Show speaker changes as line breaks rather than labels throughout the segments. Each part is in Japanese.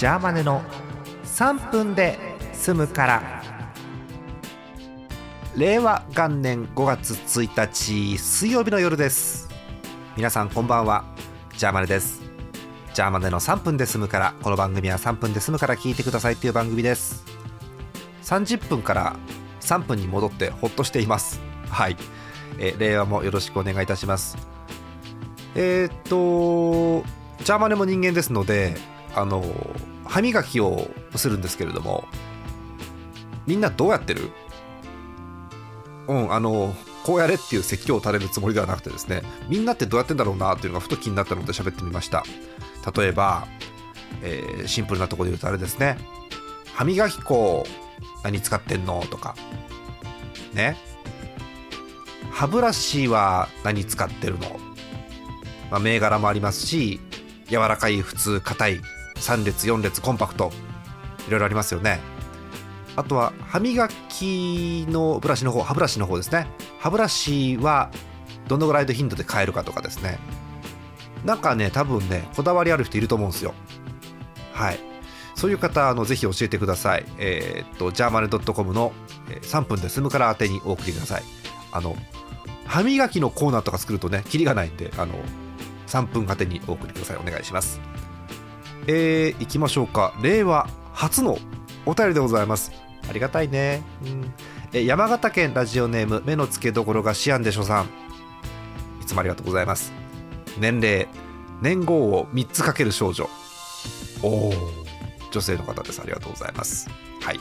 ジャーマネの3分で済むから。令和元年5月1日水曜日の夜です。皆さんこんばんは。ジャーマネです。ジャーマネの3分で済むからこの番組は3分で済むから聞いてくださいっていう番組です。30分から3分に戻ってほっとしています。はい、え令和もよろしくお願いいたします。えーっとジャーマネも人間ですのであの歯磨きをするんですけれどもみんなどうやってる？うんあのこうやれっていう説教を垂れるつもりではなくてですねみんなってどうやってんだろうなっていうのがふと気になったので喋ってみました。例えば、えーシンプルなとこで言うとあれですね。歯磨き粉何使ってんのとか。ね。歯ブラシは何使ってるの、まあ、銘柄もありますし柔らかい普通硬い3列4列コンパクト。いろいろありますよね。あとは歯磨きのブラシの方歯ブラシの方ですね。歯ブラシはどのぐらいの頻度で変えるかとかですね。なんかね多分ねこだわりある人いると思うんですよ。はい。そういう方あのぜひ教えてください。えーっとジャーマネ .com のえー3分で済むから宛てにお送りください。あの歯磨きのコーナーとか作るとねキリがないんであの3分宛てにお送りください。お願いします。えー、いきましょうか。令和初のお便りでございます。ありがたいね、うん、え山形県ラジオネーム目の付けどころがシアンでしょさん。いつもありがとうございます。年齢年号を3つかける少女。おお女性の方です。ありがとうございます。はい。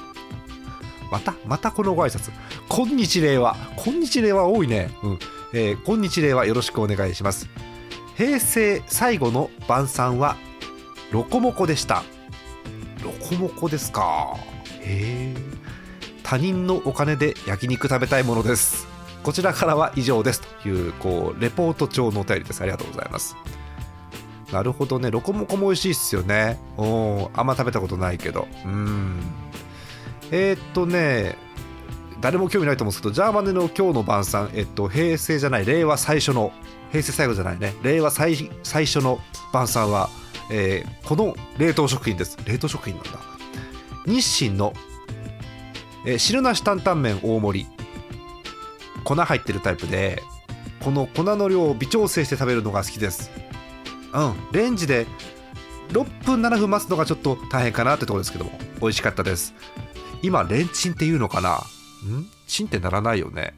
またまたこのご挨拶。こんにち令和。こんにち令和多いね。うん。えー、こんにち令和よろしくお願いします。平成最後の晩餐はロコモコでした。ロコモコですか。へえ。他人のお金で焼肉食べたいものです。こちらからは以上です。というこうレポート調のお便りです。ありがとうございます。なるほどね。ロコモコも美味しいっすよね。おあんま食べたことないけど。うん。えー、っとね誰も興味ないと思うんですけどジャーマネの今日の晩餐えっと平成じゃない令和最初の平成最後じゃないね。令和最最初の晩餐は、えーこの冷凍食品です。冷凍食品なんだ。日清の、えー汁なし担々麺大盛り。粉入ってるタイプでこの粉の量を微調整して食べるのが好きです。うん。レンジで6分7分待つのがちょっと大変かなってとこですけども。美味しかったです。今レンチンっていうのかな。ん？チンってならないよね。